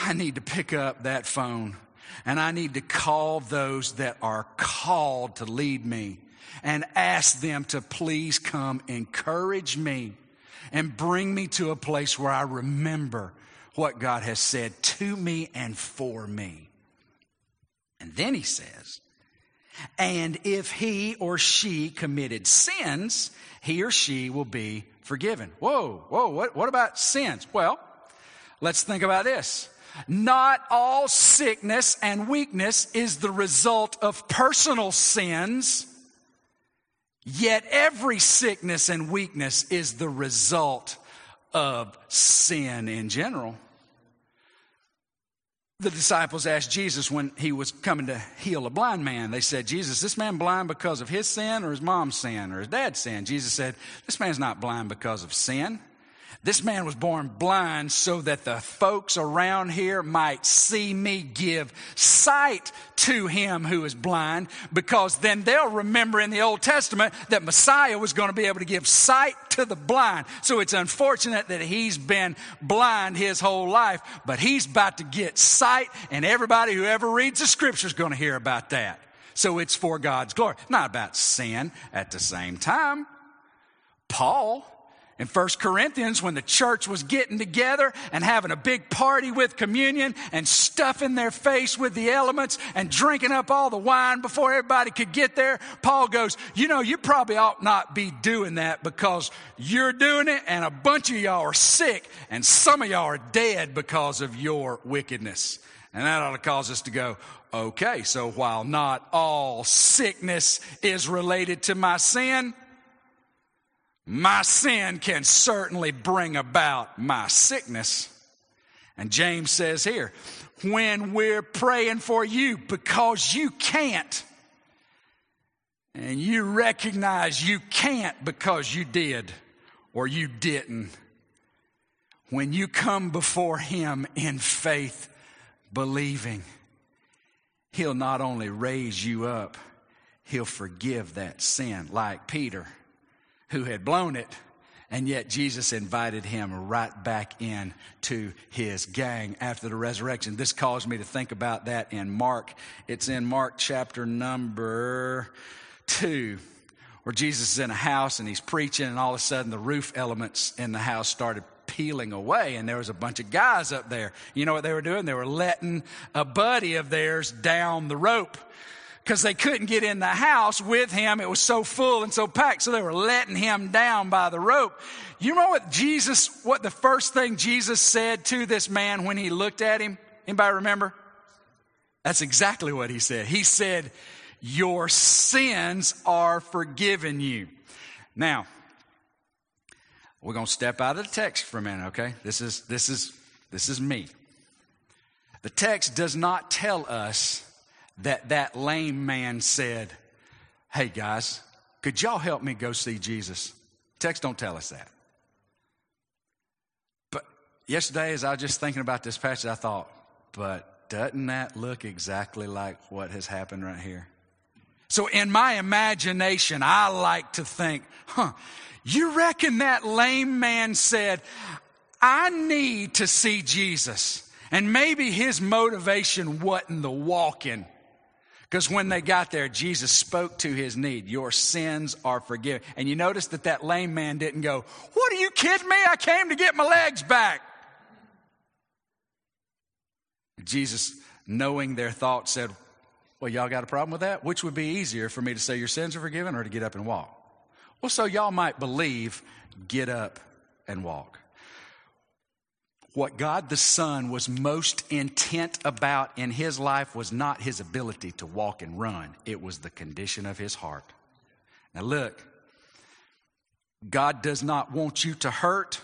I need to pick up that phone and I need to call those that are called to lead me and ask them to please come encourage me and bring me to a place where I remember what God has said to me and for me. And then he says, and if he or she committed sins, he or she will be forgiven. Whoa, whoa, what, what about sins? Well, let's think about this. Not all sickness and weakness is the result of personal sins, yet every sickness and weakness is the result of sin in general. The disciples asked Jesus when he was coming to heal a blind man, they said, Jesus, this man blind because of his sin or his mom's sin or his dad's sin? Jesus said, This man's not blind because of sin. This man was born blind so that the folks around here might see me give sight to him who is blind, because then they'll remember in the Old Testament that Messiah was going to be able to give sight to the blind. So it's unfortunate that he's been blind his whole life, but he's about to get sight, and everybody who ever reads the scripture is going to hear about that. So it's for God's glory, not about sin at the same time. Paul in 1 Corinthians, when the church was getting together and having a big party with communion and stuffing their face with the elements and drinking up all the wine before everybody could get there, Paul goes, You know, you probably ought not be doing that because you're doing it and a bunch of y'all are sick and some of y'all are dead because of your wickedness. And that ought to cause us to go, okay, so while not all sickness is related to my sin, my sin can certainly bring about my sickness. And James says here, when we're praying for you because you can't, and you recognize you can't because you did or you didn't, when you come before Him in faith, believing, He'll not only raise you up, He'll forgive that sin, like Peter who had blown it, and yet Jesus invited him right back in to his gang after the resurrection. This caused me to think about that in Mark. It's in Mark chapter number two, where Jesus is in a house and he's preaching, and all of a sudden the roof elements in the house started peeling away, and there was a bunch of guys up there. You know what they were doing? They were letting a buddy of theirs down the rope because they couldn't get in the house with him. It was so full and so packed. So they were letting him down by the rope. You know what Jesus, what the first thing Jesus said to this man when he looked at him? Anybody remember? That's exactly what he said. He said, Your sins are forgiven you. Now, we're going to step out of the text for a minute, okay? This is, this is, this is me. The text does not tell us that that lame man said, Hey guys, could y'all help me go see Jesus? Text don't tell us that. But yesterday, as I was just thinking about this passage, I thought, but doesn't that look exactly like what has happened right here? So in my imagination, I like to think, huh, you reckon that lame man said, I need to see Jesus. And maybe his motivation wasn't the walking. Because when they got there, Jesus spoke to his need. Your sins are forgiven. And you notice that that lame man didn't go, What are you kidding me? I came to get my legs back. Jesus, knowing their thoughts, said, Well, y'all got a problem with that? Which would be easier for me to say your sins are forgiven or to get up and walk? Well, so y'all might believe, get up and walk. What God the Son was most intent about in his life was not his ability to walk and run, it was the condition of his heart. Now, look, God does not want you to hurt.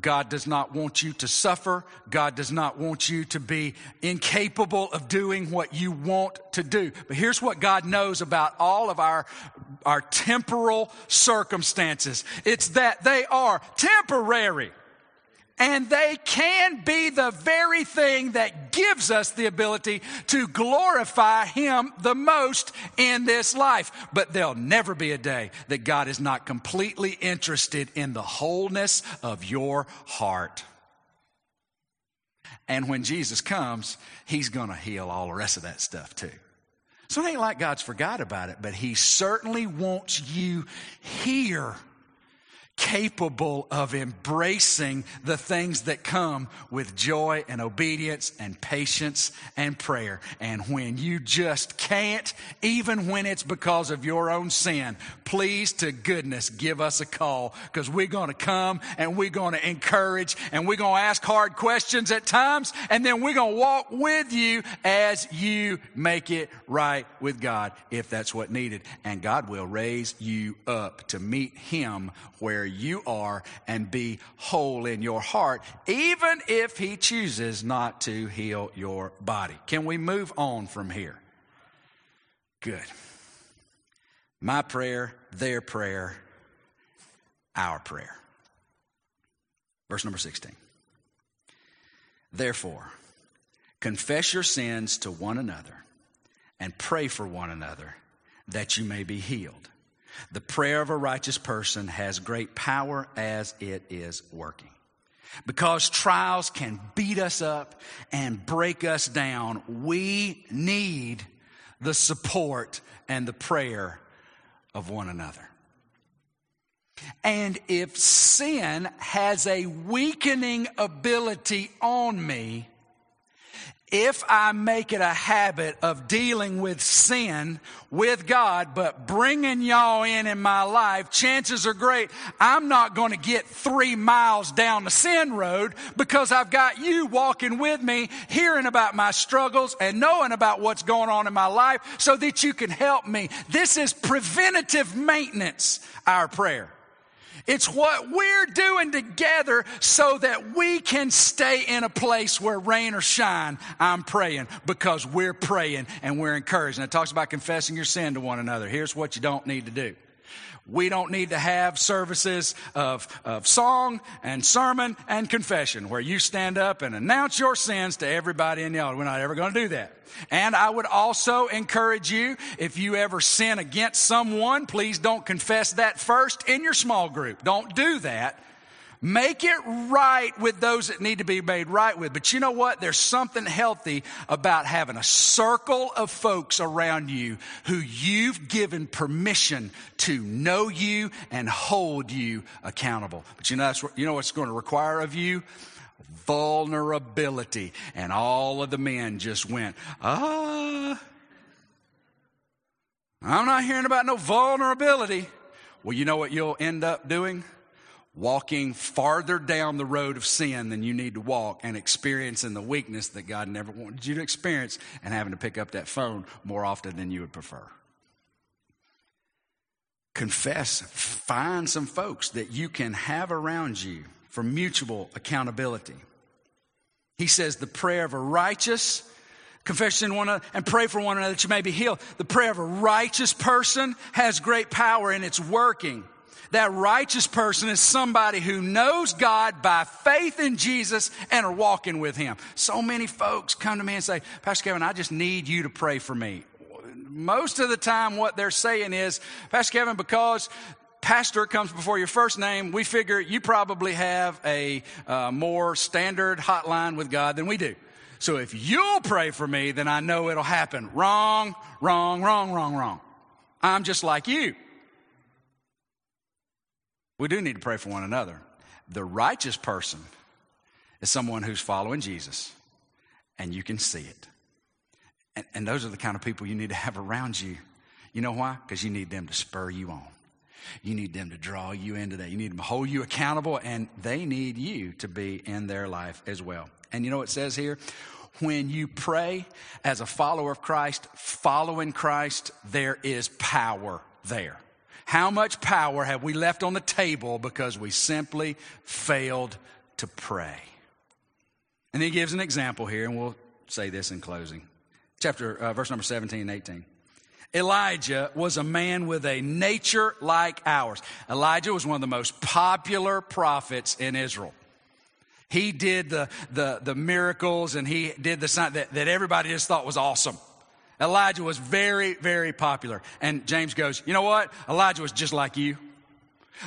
God does not want you to suffer. God does not want you to be incapable of doing what you want to do. But here's what God knows about all of our, our temporal circumstances. It's that they are temporary. And they can be the very thing that gives us the ability to glorify Him the most in this life. But there'll never be a day that God is not completely interested in the wholeness of your heart. And when Jesus comes, He's going to heal all the rest of that stuff too. So it ain't like God's forgot about it, but He certainly wants you here capable of embracing the things that come with joy and obedience and patience and prayer. And when you just can't, even when it's because of your own sin, please to goodness give us a call because we're going to come and we're going to encourage and we're going to ask hard questions at times and then we're going to walk with you as you make it right with God if that's what needed. And God will raise you up to meet Him where you are and be whole in your heart, even if He chooses not to heal your body. Can we move on from here? Good. My prayer, their prayer, our prayer. Verse number 16. Therefore, confess your sins to one another and pray for one another that you may be healed. The prayer of a righteous person has great power as it is working. Because trials can beat us up and break us down, we need the support and the prayer of one another. And if sin has a weakening ability on me, if I make it a habit of dealing with sin with God, but bringing y'all in in my life, chances are great I'm not going to get three miles down the sin road because I've got you walking with me, hearing about my struggles and knowing about what's going on in my life so that you can help me. This is preventative maintenance, our prayer. It's what we're doing together so that we can stay in a place where rain or shine, I'm praying because we're praying and we're encouraged. And it talks about confessing your sin to one another. Here's what you don't need to do. We don't need to have services of, of song and sermon and confession where you stand up and announce your sins to everybody in the audience. We're not ever going to do that. And I would also encourage you, if you ever sin against someone, please don't confess that first in your small group. Don't do that Make it right with those that need to be made right with. But you know what? There's something healthy about having a circle of folks around you who you've given permission to know you and hold you accountable. But you know, that's, you know what's going to require of you? Vulnerability. And all of the men just went, ah. I'm not hearing about no vulnerability. Well, you know what you'll end up doing? Walking farther down the road of sin than you need to walk and experiencing the weakness that God never wanted you to experience and having to pick up that phone more often than you would prefer. Confess, find some folks that you can have around you for mutual accountability. He says the prayer of a righteous confession one another and pray for one another that you may be healed. The prayer of a righteous person has great power and it's working. That righteous person is somebody who knows God by faith in Jesus and are walking with Him. So many folks come to me and say, Pastor Kevin, I just need you to pray for me. Most of the time, what they're saying is, Pastor Kevin, because pastor comes before your first name, we figure you probably have a uh, more standard hotline with God than we do. So if you'll pray for me, then I know it'll happen. Wrong, wrong, wrong, wrong, wrong. I'm just like you. We do need to pray for one another. The righteous person is someone who's following Jesus, and you can see it. And, and those are the kind of people you need to have around you. You know why? Because you need them to spur you on. You need them to draw you into that. You need them to hold you accountable, and they need you to be in their life as well. And you know what it says here? When you pray as a follower of Christ, following Christ, there is power there. How much power have we left on the table because we simply failed to pray? And he gives an example here, and we'll say this in closing. Chapter, uh, verse number 17 and 18. Elijah was a man with a nature like ours. Elijah was one of the most popular prophets in Israel. He did the, the, the miracles and he did the sign that, that everybody just thought was awesome. Elijah was very, very popular. And James goes, You know what? Elijah was just like you.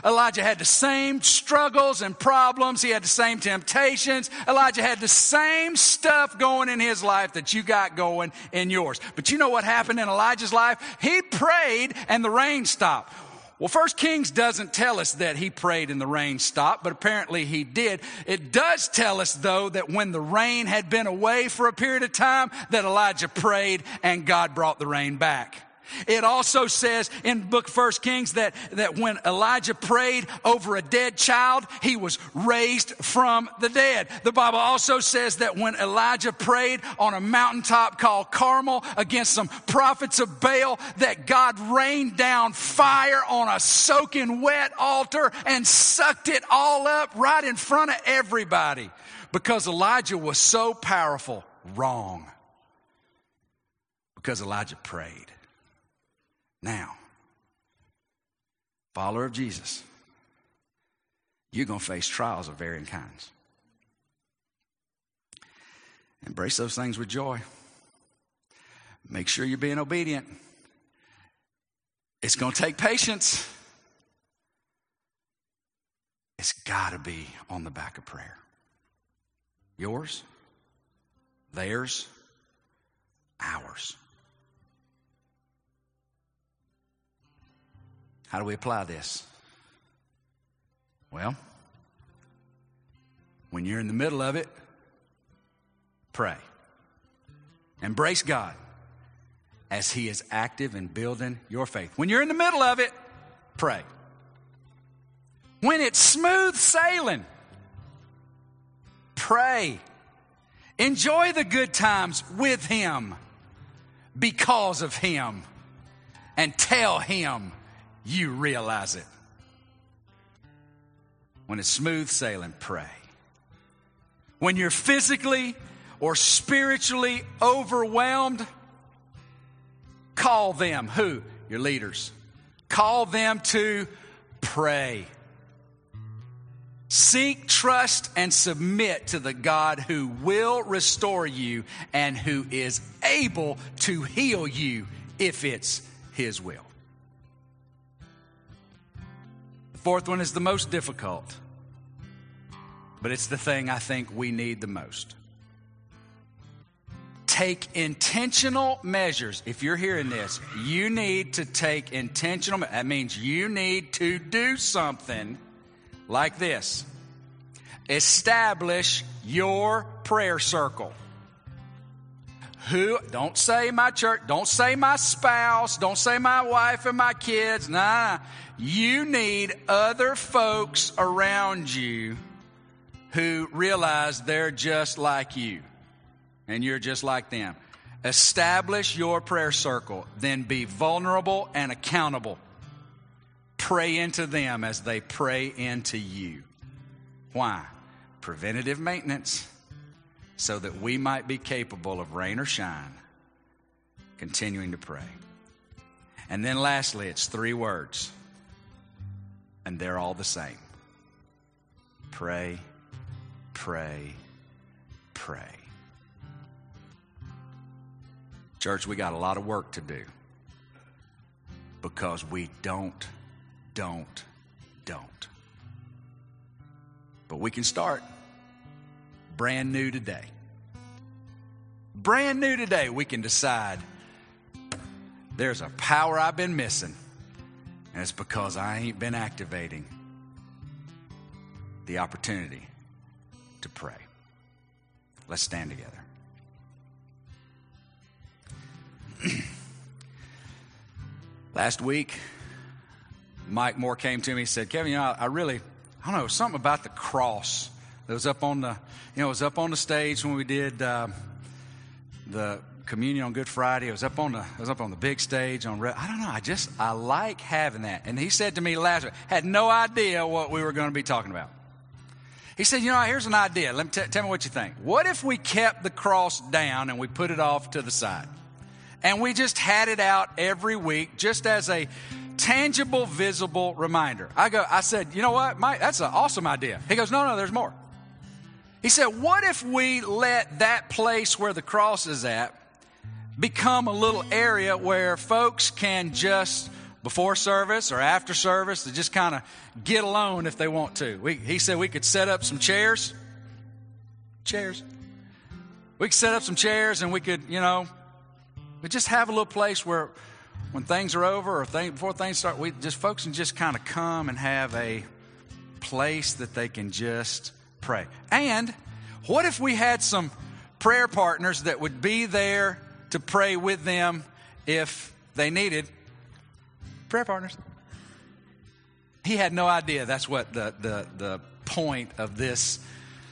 Elijah had the same struggles and problems. He had the same temptations. Elijah had the same stuff going in his life that you got going in yours. But you know what happened in Elijah's life? He prayed and the rain stopped. Well, First Kings doesn't tell us that he prayed and the rain stopped, but apparently he did. It does tell us, though, that when the rain had been away for a period of time, that Elijah prayed and God brought the rain back. It also says in book First Kings that, that when Elijah prayed over a dead child, he was raised from the dead. The Bible also says that when Elijah prayed on a mountaintop called Carmel against some prophets of Baal, that God rained down fire on a soaking wet altar and sucked it all up right in front of everybody because Elijah was so powerful. Wrong. Because Elijah prayed. Now, follower of Jesus, you're going to face trials of varying kinds. Embrace those things with joy. Make sure you're being obedient. It's going to take patience. It's got to be on the back of prayer. Yours, theirs, ours. How do we apply this? Well, when you're in the middle of it, pray. Embrace God as He is active in building your faith. When you're in the middle of it, pray. When it's smooth sailing, pray. Enjoy the good times with Him because of Him and tell Him you realize it. When it's smooth sailing, pray. When you're physically or spiritually overwhelmed, call them. Who? Your leaders. Call them to pray. Seek, trust, and submit to the God who will restore you and who is able to heal you if it's His will. Fourth one is the most difficult, but it's the thing I think we need the most. Take intentional measures. If you're hearing this, you need to take intentional. That means you need to do something like this. Establish your prayer circle. Who, don't say my church, don't say my spouse, don't say my wife and my kids. Nah, you need other folks around you who realize they're just like you and you're just like them. Establish your prayer circle, then be vulnerable and accountable. Pray into them as they pray into you. Why? Preventative maintenance so that we might be capable of rain or shine, continuing to pray. And then lastly, it's three words, and they're all the same pray, pray, pray. Church, we got a lot of work to do because we don't, don't, don't. But we can start brand new today. Brand new today, we can decide there's a power I've been missing, and it's because I ain't been activating the opportunity to pray. Let's stand together. <clears throat> Last week, Mike Moore came to me and said, Kevin, you know, I really, I don't know, something about the cross that was up on the, you know, was up on the stage when we did uh, the communion on Good Friday. I was up on the, it was up on the big stage on, I don't know, I just, I like having that. And he said to me last week, had no idea what we were going to be talking about. He said, You know, here's an idea. Let me t- tell me what you think. What if we kept the cross down and we put it off to the side? And we just had it out every week just as a tangible, visible reminder. I go, I said, You know what, Mike? That's an awesome idea. He goes, No, no, there's more. He said, What if we let that place where the cross is at become a little area where folks can just before service or after service to just kind of get alone if they want to. We, he said we could set up some chairs. Chairs. We could set up some chairs and we could, you know, we just have a little place where when things are over or thing, before things start, we just folks can just kind of come and have a place that they can just pray. And what if we had some prayer partners that would be there to pray with them if they needed prayer partners. He had no idea that's what the, the, the point of this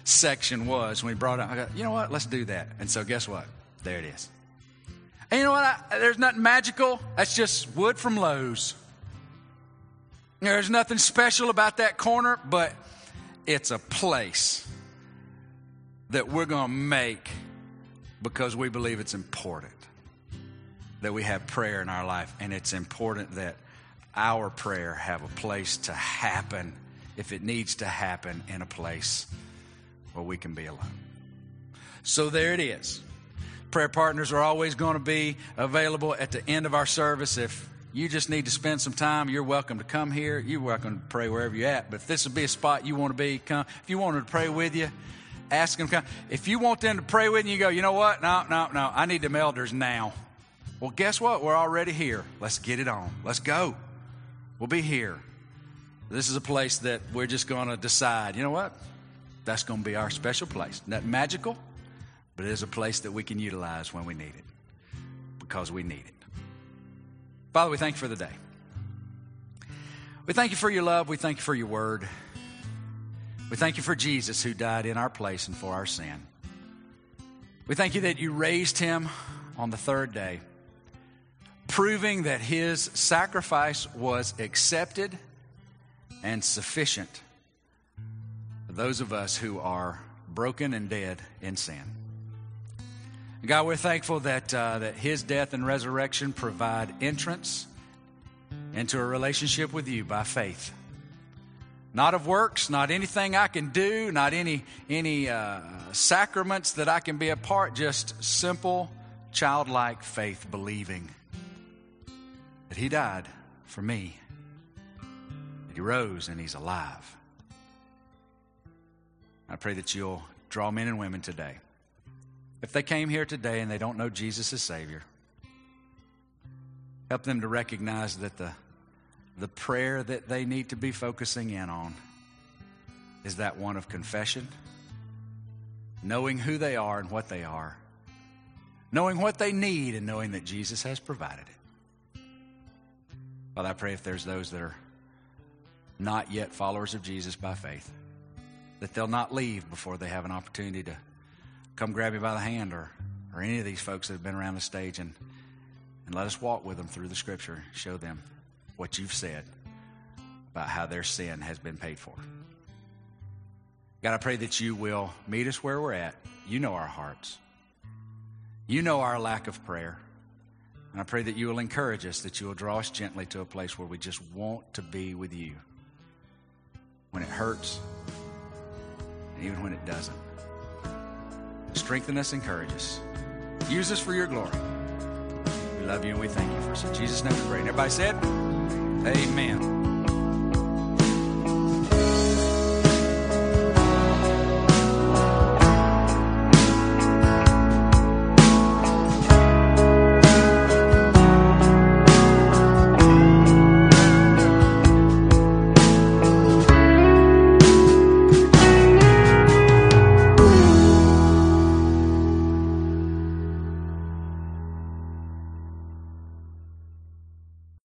section was when he brought up. I go, you know what? Let's do that. And so guess what? There it is. And you know what? I, there's nothing magical. That's just wood from Lowe's. There's nothing special about that corner, but it's a place that we're going to make because we believe it's important that we have prayer in our life. And it's important that our prayer have a place to happen if it needs to happen in a place where we can be alone. So there it is. Prayer partners are always going to be available at the end of our service. If you just need to spend some time, you're welcome to come here. You're welcome to pray wherever you're at. But if this would be a spot you want to be, come. If you wanted to pray with you, ask them. If you want them to pray with you, you go, you know what? No, no, no. I need them elders now. Well, guess what? We're already here. Let's get it on. Let's go. We'll be here. This is a place that we're just going to decide, you know what? That's going to be our special place. Not magical, but it is a place that we can utilize when we need it because we need it. Father, we thank you for the day. We thank you for your love. We thank you for your word. We thank you for Jesus who died in our place and for our sin. We thank you that you raised him on the third day proving that his sacrifice was accepted and sufficient for those of us who are broken and dead in sin. God, we're thankful that, uh, that his death and resurrection provide entrance into a relationship with you by faith. Not of works, not anything I can do, not any, any uh, sacraments that I can be a part, just simple, childlike faith believing that He died for me, that He rose and He's alive. I pray that you'll draw men and women today. If they came here today and they don't know Jesus as Savior, help them to recognize that the, the prayer that they need to be focusing in on is that one of confession, knowing who they are and what they are, knowing what they need, and knowing that Jesus has provided it. Father, I pray if there's those that are not yet followers of Jesus by faith, that they'll not leave before they have an opportunity to come grab me by the hand or, or any of these folks that have been around the stage and, and let us walk with them through the scripture, show them what you've said about how their sin has been paid for. God, I pray that you will meet us where we're at. You know our hearts. You know our lack of prayer. And I pray that you will encourage us, that you will draw us gently to a place where we just want to be with you when it hurts, and even when it doesn't. Strengthen us, encourage us. Use us for your glory. We love you and we thank you for us. In Jesus' name we pray. And everybody said, Amen.